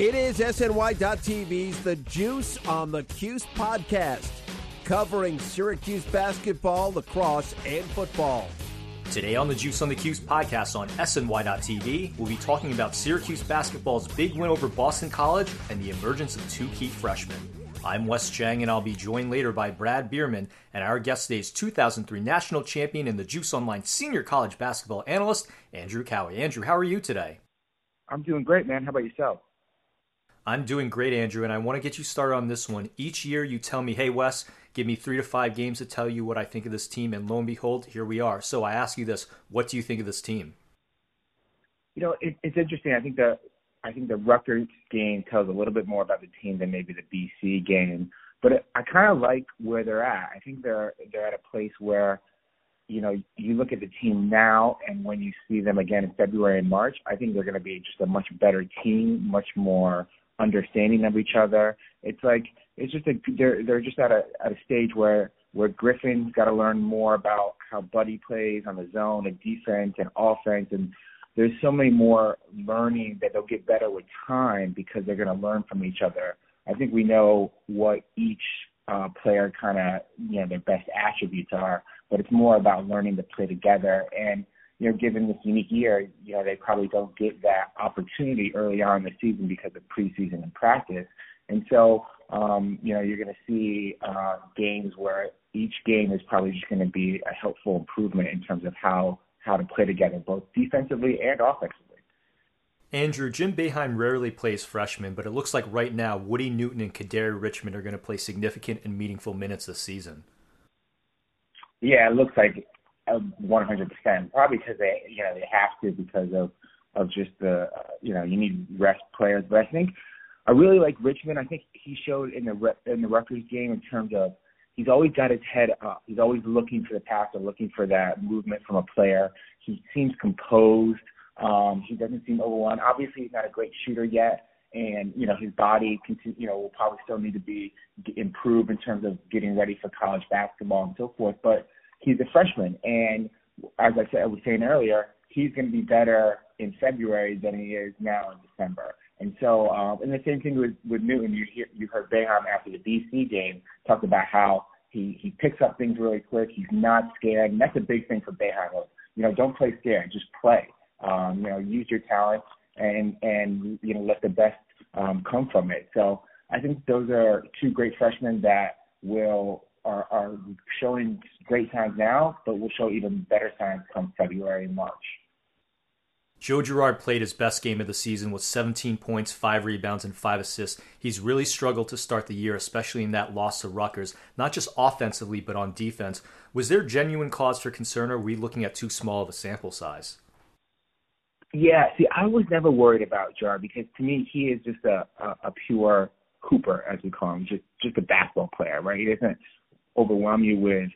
It is SNY.TV's The Juice on the Cuse podcast, covering Syracuse basketball, lacrosse, and football. Today on the Juice on the Cuse podcast on SNY.TV, we'll be talking about Syracuse basketball's big win over Boston College and the emergence of two key freshmen. I'm Wes Cheng, and I'll be joined later by Brad Bierman and our guest today's 2003 national champion and the Juice Online senior college basketball analyst, Andrew Kouwe. Andrew, how are you today? I'm doing great, man. How about yourself? I'm doing great, Andrew, and I want to get you started on this one. Each year you tell me, hey, Wes, give me three to five games to tell you what I think of this team, and lo and behold, here we are. So I ask you this what do you think of this team? You know, it, it's interesting. I think the I think the Rutgers game tells a little bit more about the team than maybe the BC game. But I kind of like where they're at. I think they're they're at a place where, you know, you look at the team now, and when you see them again in February and March, I think they're going to be just a much better team, much more understanding of each other. It's like it's just a they're they're just at a at a stage where where Griffin's got to learn more about how Buddy plays on the zone and defense and offense and there's so many more learning that they'll get better with time because they're going to learn from each other. I think we know what each uh, player kind of you know their best attributes are, but it's more about learning to play together. And you know, given this unique year, you know they probably don't get that opportunity early on in the season because of preseason and practice. And so, um, you know, you're going to see uh, games where each game is probably just going to be a helpful improvement in terms of how how to play together, both defensively and offensively. Andrew, Jim Boeheim rarely plays freshmen, but it looks like right now Woody Newton and Kadary Richmond are going to play significant and meaningful minutes this season. Yeah, it looks like 100%. Probably because they, you know, they have to because of of just the, uh, you know, you need rest players. But I think I really like Richmond. I think he showed in the in the Rutgers game in terms of he's always got his head up. He's always looking for the pass or looking for that movement from a player. He seems composed. Um, he doesn't seem overwhelmed. Obviously, he's not a great shooter yet, and you know his body, continue, you know, will probably still need to be improved in terms of getting ready for college basketball and so forth. But he's a freshman, and as I said, I was saying earlier, he's going to be better in February than he is now in December. And so, um, and the same thing with with Newton. You hear, you heard Boeheim after the BC game talk about how he he picks up things really quick. He's not scared, and that's a big thing for Boeheim. You know, don't play scared, just play. Um, you know, use your talent and and you know let the best um, come from it. So I think those are two great freshmen that will are, are showing great signs now, but will show even better signs come February and March. Joe Girard played his best game of the season with 17 points, 5 rebounds, and 5 assists. He's really struggled to start the year, especially in that loss to Rutgers, not just offensively, but on defense. Was there genuine cause for concern, or are we looking at too small of a sample size? Yeah, see, I was never worried about Girard because to me, he is just a, a, a pure hooper, as we call him, just just a basketball player, right? He doesn't overwhelm you with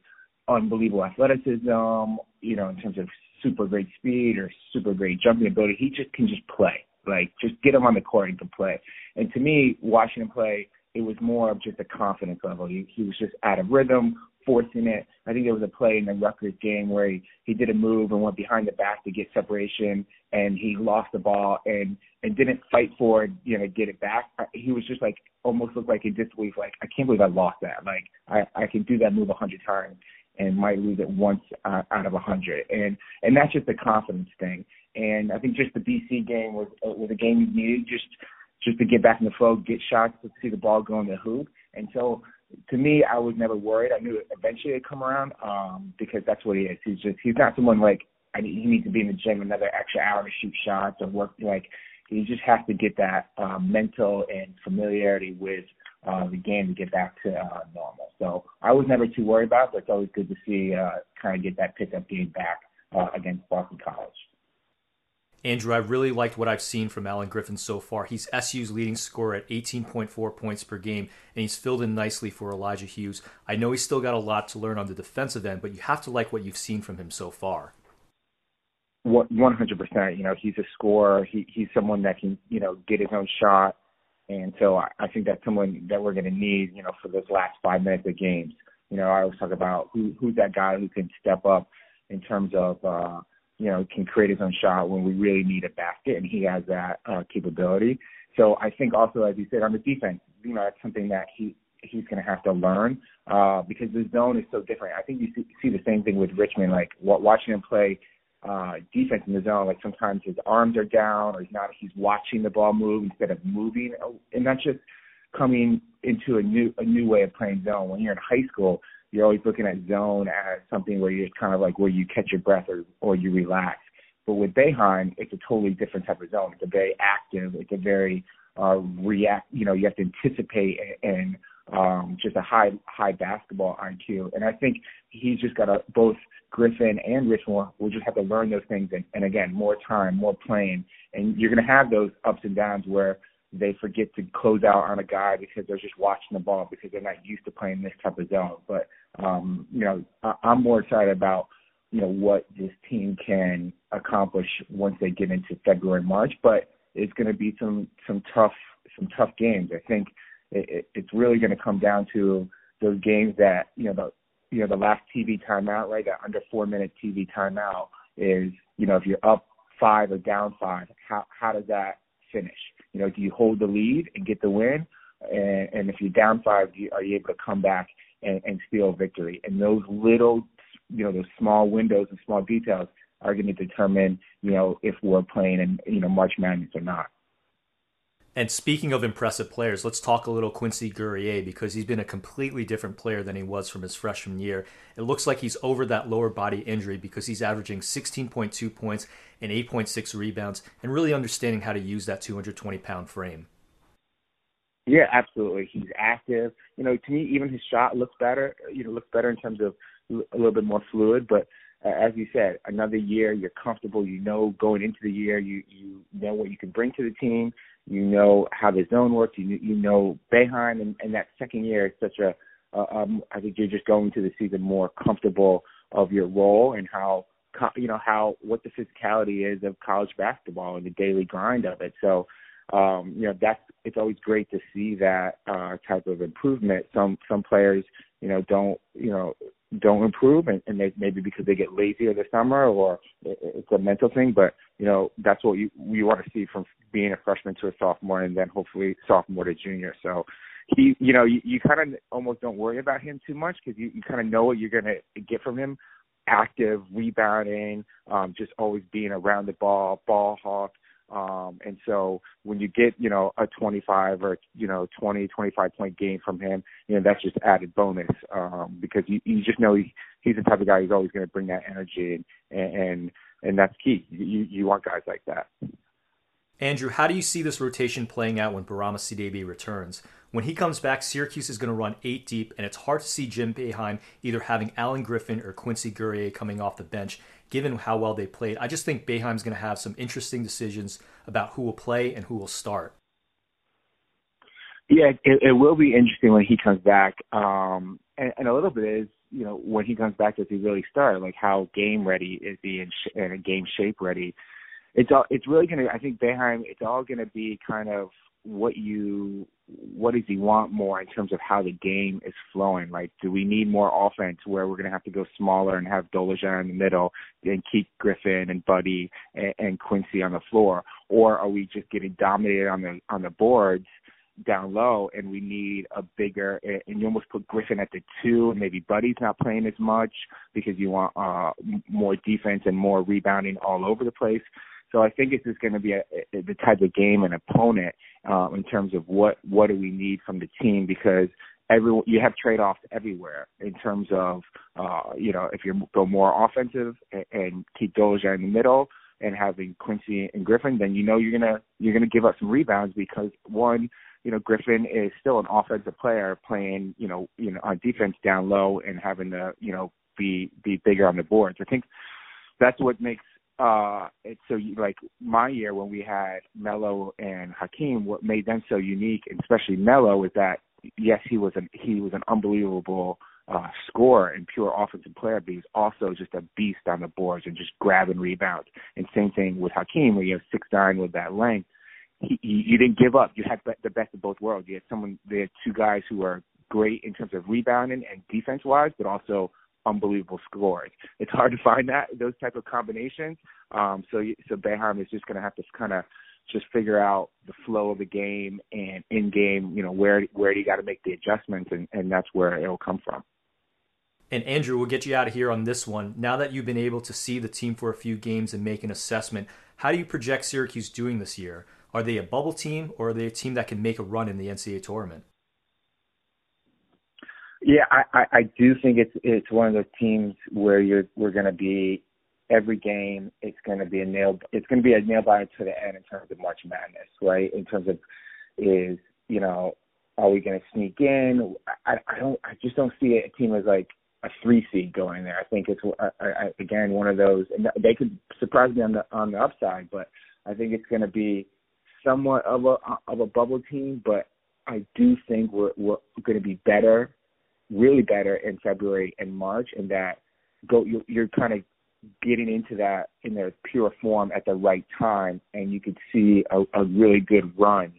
unbelievable athleticism, you know, in terms of super great speed or super great jumping ability. He just can just play. Like just get him on the court and can play. And to me, watching him play, it was more of just a confidence level. He, he was just out of rhythm, forcing it. I think there was a play in the Rutgers game where he, he did a move and went behind the back to get separation, and he lost the ball and and didn't fight for it, you know, get it back. He was just like almost looked like in disbelief, like I can't believe I lost that. Like I I can do that move a hundred times and might lose it once uh, out of a hundred, and and that's just a confidence thing. And I think just the BC game was uh, was a game you needed just just to get back in the flow, get shots, to see the ball go in the hoop. And so to me, I was never worried. I knew eventually it'd come around um, because that's what he is. He's just he's not someone like I need, he needs to be in the gym another extra hour to shoot shots or work. Like he just has to get that uh, mental and familiarity with uh, the game to get back to uh, normal. So I was never too worried about it, but it's always good to see uh, kind of get that pickup game back uh, against Boston College. Andrew, I really liked what I've seen from Alan Griffin so far. He's SU's leading scorer at 18.4 points per game, and he's filled in nicely for Elijah Hughes. I know he's still got a lot to learn on the defensive end, but you have to like what you've seen from him so far. One hundred percent. You know, he's a scorer. He he's someone that can you know get his own shot, and so I, I think that's someone that we're going to need. You know, for those last five minutes of games. You know, I always talk about who who's that guy who can step up in terms of uh, you know, can create his own shot when we really need a basket, and he has that uh, capability. So I think also, as you said, on the defense, you know, that's something that he he's going to have to learn uh, because the zone is so different. I think you see, see the same thing with Richmond, like watching him play uh, defense in the zone. Like sometimes his arms are down, or he's not. He's watching the ball move instead of moving, and that's just coming into a new a new way of playing zone. When you're in high school, you're always looking at zone as something where you're kind of like where you catch your breath or, or you relax. But with Boeheim, it's a totally different type of zone. It's a very active. It's a very uh, react. You know, you have to anticipate and um, just a high high basketball IQ. And I think he's just got to both Griffin and Richmond will just have to learn those things. And, and again, more time, more playing, and you're going to have those ups and downs where they forget to close out on a guy because they're just watching the ball because they're not used to playing this type of zone. But um, you know, I, I'm more excited about you know what this team can accomplish once they get into February March. But it's going to be some some tough some tough games. I think it, it, it's really going to come down to those games that you know the you know the last TV timeout, right? That under four minute TV timeout is you know if you're up five or down five, how how does that finish? You know, do you hold the lead and get the win? And, and if you're down five, are you able to come back and, and steal victory? And those little, you know, those small windows and small details are going to determine, you know, if we're playing in, you know, March Madness or not. And speaking of impressive players, let's talk a little Quincy Guerrier because he's been a completely different player than he was from his freshman year. It looks like he's over that lower body injury because he's averaging 16.2 points and 8.6 rebounds and really understanding how to use that 220 pound frame. Yeah, absolutely. He's active. You know, to me, even his shot looks better. You know, looks better in terms of a little bit more fluid. But uh, as you said, another year, you're comfortable. You know, going into the year, you you know what you can bring to the team you know how the zone works. You you know Boeheim, and, and that second year is such a. Uh, um, I think you're just going to the season more comfortable of your role and how you know how what the physicality is of college basketball and the daily grind of it. So um, you know that's it's always great to see that uh, type of improvement. Some some players you know don't you know don't improve, and, and they, maybe because they get lazier this summer, or it's a mental thing. But you know, that's what you we want to see from being a freshman to a sophomore, and then hopefully sophomore to junior. So he, you know, you, you kind of almost don't worry about him too much because you, you kind of know what you're going to get from him. Active, rebounding, um, just always being around the ball, ball hawk, um, and so when you get, you know, a 25 or, you know, 20, 25 point game from him, you know, that's just added bonus, um, because you, you just know he, he's the type of guy who's always going to bring that energy and, and, and that's key. You, you want guys like that. Andrew, how do you see this rotation playing out when Bourama Sidibe returns? When he comes back, Syracuse is going to run eight deep, and it's hard to see Jim Boeheim either having Alan Griffin or Quincy Guerrier coming off the bench given how well they played. I just think Boeheim's going to have some interesting decisions about who will play and who will start. Yeah, it, it will be interesting when he comes back. Um, and, and a little bit is, you know, when he comes back, does he really start? Like, how game ready is he and, sh- and game shape ready? It's all. It's really gonna. I think Boeheim. It's all gonna be kind of what you what does he want more in terms of how the game is flowing? Like, do we need more offense where we're going to have to go smaller and have Dolezaj in the middle and keep Griffin and Buddy and, and Quincy on the floor, or are we just getting dominated on the on the boards down low and we need a bigger and you almost put Griffin at the two and maybe Buddy's not playing as much because you want uh more defense and more rebounding all over the place. So I think this is going to be a, a, the type of game and opponent uh, in terms of what what do we need from the team because every you have trade offs everywhere in terms of uh, you know if you go more offensive and, and keep Doja in the middle and having Quincy and Griffin, then you know you're gonna you're gonna give up some rebounds because one you know Griffin is still an offensive player playing you know you know on defense down low and having to you know be be bigger on the boards. I think that's what makes uh it's so like my year when we had Melo and Hakim, what made them so unique, and especially Melo, was that yes, he was an he was an unbelievable uh scorer and pure offensive player, but he's also just a beast on the boards and just grabbing rebounds. And same thing with Hakim, where you have six nine with that length. He, he, you didn't give up. You had the best of both worlds. You had someone, they had two guys who are great in terms of rebounding and defense wise, but also unbelievable scores. It's hard to find that those type of combinations. Um, so so Boeheim is just going to have to kind of just figure out the flow of the game and in game, you know, where where you got to make the adjustments, and, and that's where it'll come from. And Andrew, we'll get you out of here on this one. Now that you've been able to see the team for a few games and make an assessment, how do you project Syracuse doing this year? Are they a bubble team, or are they a team that can make a run in the NCAA tournament? Yeah, I, I, I do think it's it's one of those teams where you're we're going to be every game. It's going to be a nail. It's going to be a nail biter to the end in terms of March Madness, right? In terms of is you know are we going to sneak in? I, I don't. I just don't see a team as like a three seed going there. I think it's I, I, again one of those, and they could surprise me on the on the upside, but I think it's going to be somewhat of a of a bubble team. But I do think we're we're going to be better really better in February and March, and that go you're, you're kind of getting into that in their pure form at the right time, and you could see a, a really good run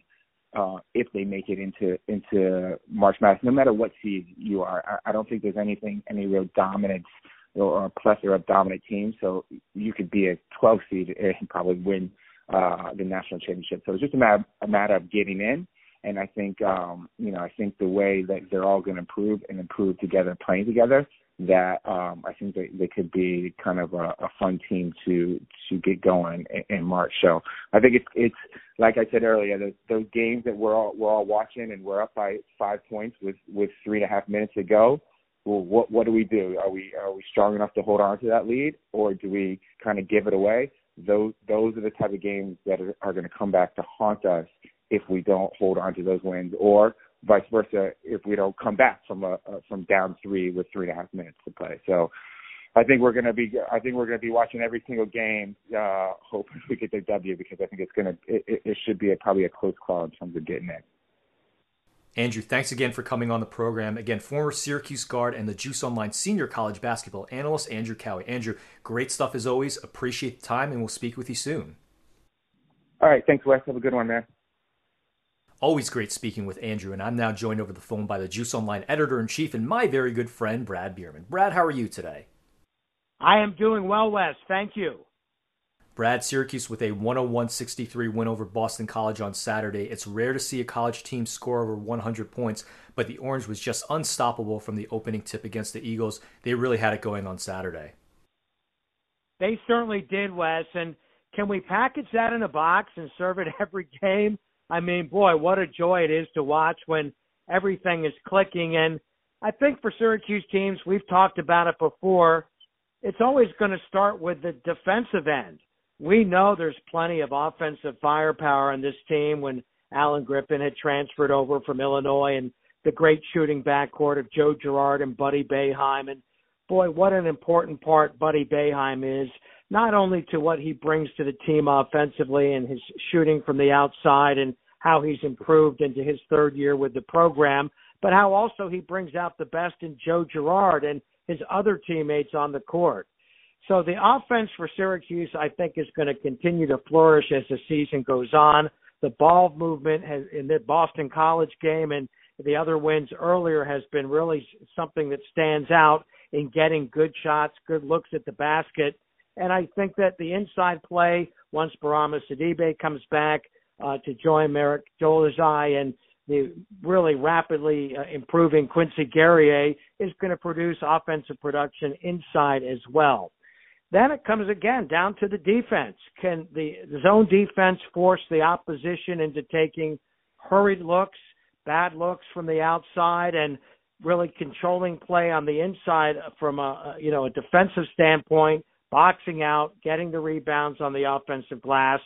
uh, if they make it into into March Madness. No matter what seed you are, I, I don't think there's anything any real dominance or a plethora of dominant teams. So you could be a 12 seed and probably win uh, the national championship. So it's just a matter, a matter of getting in and I think um, you know I think the way that they're all going to improve and improve together, playing together, that um, I think they, they could be kind of a, a fun team to to get going in, in March. So I think it's it's like I said earlier, those, those games that we're all we're all watching and we're up by five points with with three and a half minutes to go. Well, what what do we do? Are we are we strong enough to hold on to that lead, or do we kind of give it away? Those those are the type of games that are, are going to come back to haunt us if we don't hold on to those wins, or vice versa if we don't come back from a, a from down three with three and a half minutes to play. So I think we're going to be I think we're to be watching every single game, uh, hoping we get the W because I think it's to it, it should be a, probably a close call in terms of getting it. Andrew, thanks again for coming on the program. Again, former Syracuse guard and the Juice Online senior college basketball analyst, Andrew Kouwe. Andrew, great stuff as always. Appreciate the time, and we'll speak with you soon. All right. Thanks, Wes. Have a good one, man. Always great speaking with Andrew, and I'm now joined over the phone by the Juice Online editor in chief and my very good friend, Brad Bierman. Brad, how are you today? I am doing well, Wes. Thank you. Brad, Syracuse with a 101 63 win over Boston College on Saturday. It's rare to see a college team score over 100 points, but the Orange was just unstoppable from the opening tip against the Eagles. They really had it going on Saturday. They certainly did, Wes. And can we package that in a box and serve it every game? I mean, boy, what a joy it is to watch when everything is clicking. And I think for Syracuse teams, we've talked about it before, it's always going to start with the defensive end. We know there's plenty of offensive firepower in this team when Alan Griffin had transferred over from Illinois and the great shooting backcourt of Joe Girard and Buddy Boeheim. And boy, what an important part Buddy Boeheim is not only to what he brings to the team offensively and his shooting from the outside and how he's improved into his third year with the program, but how also he brings out the best in Joe Girard. And his other teammates on the court. So the offense for Syracuse, I think, is going to continue to flourish as the season goes on. The ball movement has, in the Boston College game and the other wins earlier has been really something that stands out in getting good shots, good looks at the basket. And I think that the inside play, once Bourama Sidibe comes back uh, to join Marek Dolezaj and the really rapidly uh, improving Quincy Guerrier is going to produce offensive production inside as well. Then it comes again down to the defense. Can the, the zone defense force the opposition into taking hurried looks, bad looks from the outside, and really controlling play on the inside from a you know a defensive standpoint, boxing out, getting the rebounds on the offensive glass,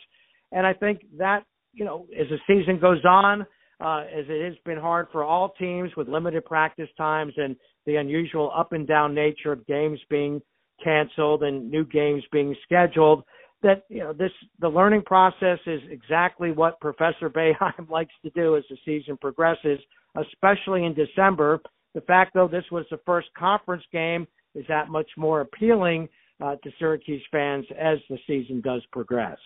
and I think that you know as the season goes on, uh, as it has been hard for all teams with limited practice times and the unusual up and down nature of games being canceled and new games being scheduled that you know this the learning process is exactly what Professor Boeheim likes to do as the season progresses, especially in December. The fact though this was the first conference game is that much more appealing uh, to Syracuse fans as the season does progress.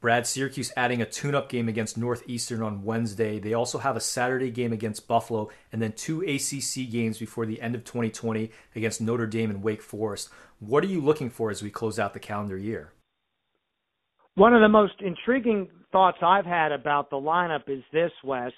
Brad, Syracuse adding a tune up game against Northeastern on Wednesday. They also have a Saturday game against Buffalo and then two ACC games before the end of 2020 against Notre Dame and Wake Forest. What are you looking for as we close out the calendar year? One of the most intriguing thoughts I've had about the lineup is this, Wes.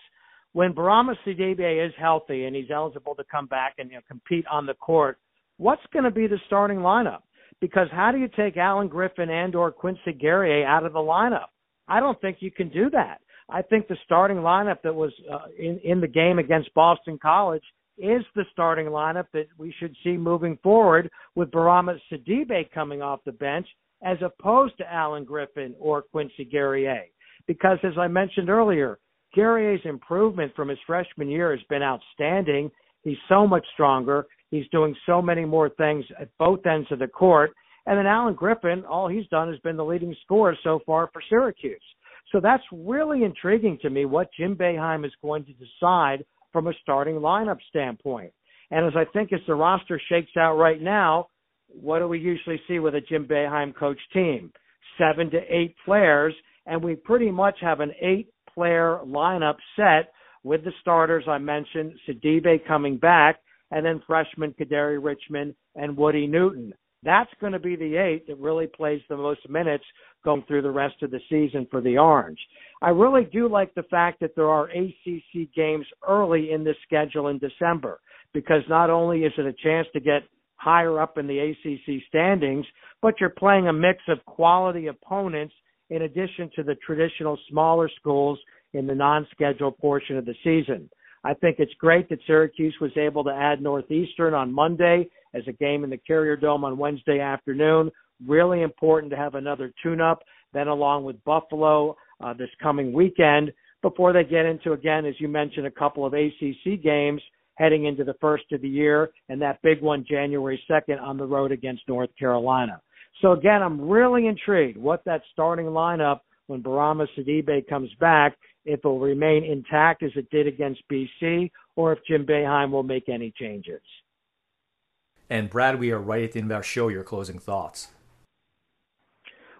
When Bourama Sidibe is healthy and he's eligible to come back and you know, compete on the court, what's going to be the starting lineup? because how do you take Alan Griffin and or Quincy Guerrier out of the lineup? I don't think you can do that. I think the starting lineup that was uh, in in the game against Boston College is the starting lineup that we should see moving forward with Bourama Sidibe coming off the bench as opposed to Alan Griffin or Quincy Guerrier. Because as I mentioned earlier, Guerrier's improvement from his freshman year has been outstanding. He's so much stronger. He's doing so many more things at both ends of the court. And then Alan Griffin, all he's done has been the leading scorer so far for Syracuse. So that's really intriguing to me what Jim Boeheim is going to decide from a starting lineup standpoint. And as I think as the roster shakes out right now, what do we usually see with a Jim Boeheim coach team? Seven to eight players, and we pretty much have an eight player lineup set with the starters I mentioned, Sidibe coming back, and then freshman Kadary Richmond and Woody Newton. That's going to be the eight that really plays the most minutes going through the rest of the season for the Orange. I really do like the fact that there are ACC games early in the schedule in December because not only is it a chance to get higher up in the ACC standings, but you're playing a mix of quality opponents in addition to the traditional smaller schools in the non-scheduled portion of the season. I think it's great that Syracuse was able to add Northeastern on Monday as a game in the Carrier Dome on Wednesday afternoon. Really important to have another tune-up, then along with Buffalo uh, this coming weekend before they get into again, as you mentioned, a couple of ACC games heading into the first of the year, and that big one January 2nd on the road against North Carolina. So again, I'm really intrigued what that starting lineup when Bourama Sidibe comes back if it will remain intact as it did against BC, or if Jim Boeheim will make any changes. And Brad, we are right at the end of our show. Your closing thoughts.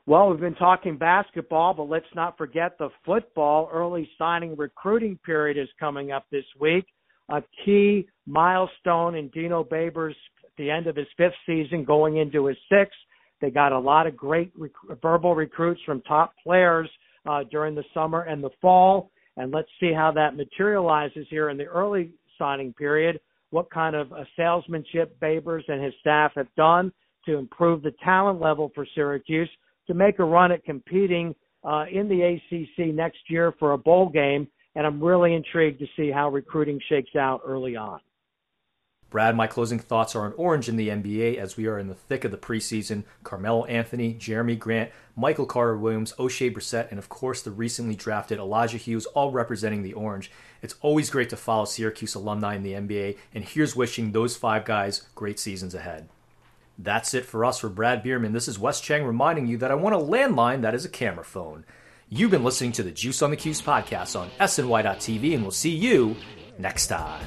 Well, we've been talking basketball, but let's not forget the football early signing recruiting period is coming up this week. A key milestone in Dino Babers the end of his fifth season, going into his sixth. They got a lot of great rec- verbal recruits from top players uh, during the summer and the fall. And let's see how that materializes here in the early signing period. What kind of a salesmanship Babers and his staff have done to improve the talent level for Syracuse to make a run at competing uh, in the ACC next year for a bowl game. And I'm really intrigued to see how recruiting shakes out early on. Brad, my closing thoughts are on Orange in the NBA as we are in the thick of the preseason. Carmelo Anthony, Jerami Grant, Michael Carter Williams, Oshae Brissett, and of course the recently drafted Elijah Hughes, all representing the Orange. It's always great to follow Syracuse alumni in the NBA, and here's wishing those five guys great seasons ahead. That's it for us for Brad Bierman. This is Wes Cheng reminding you that I want a landline that is a camera phone. You've been listening to the Juice on the Cuse podcast on SNY.TV, and we'll see you next time.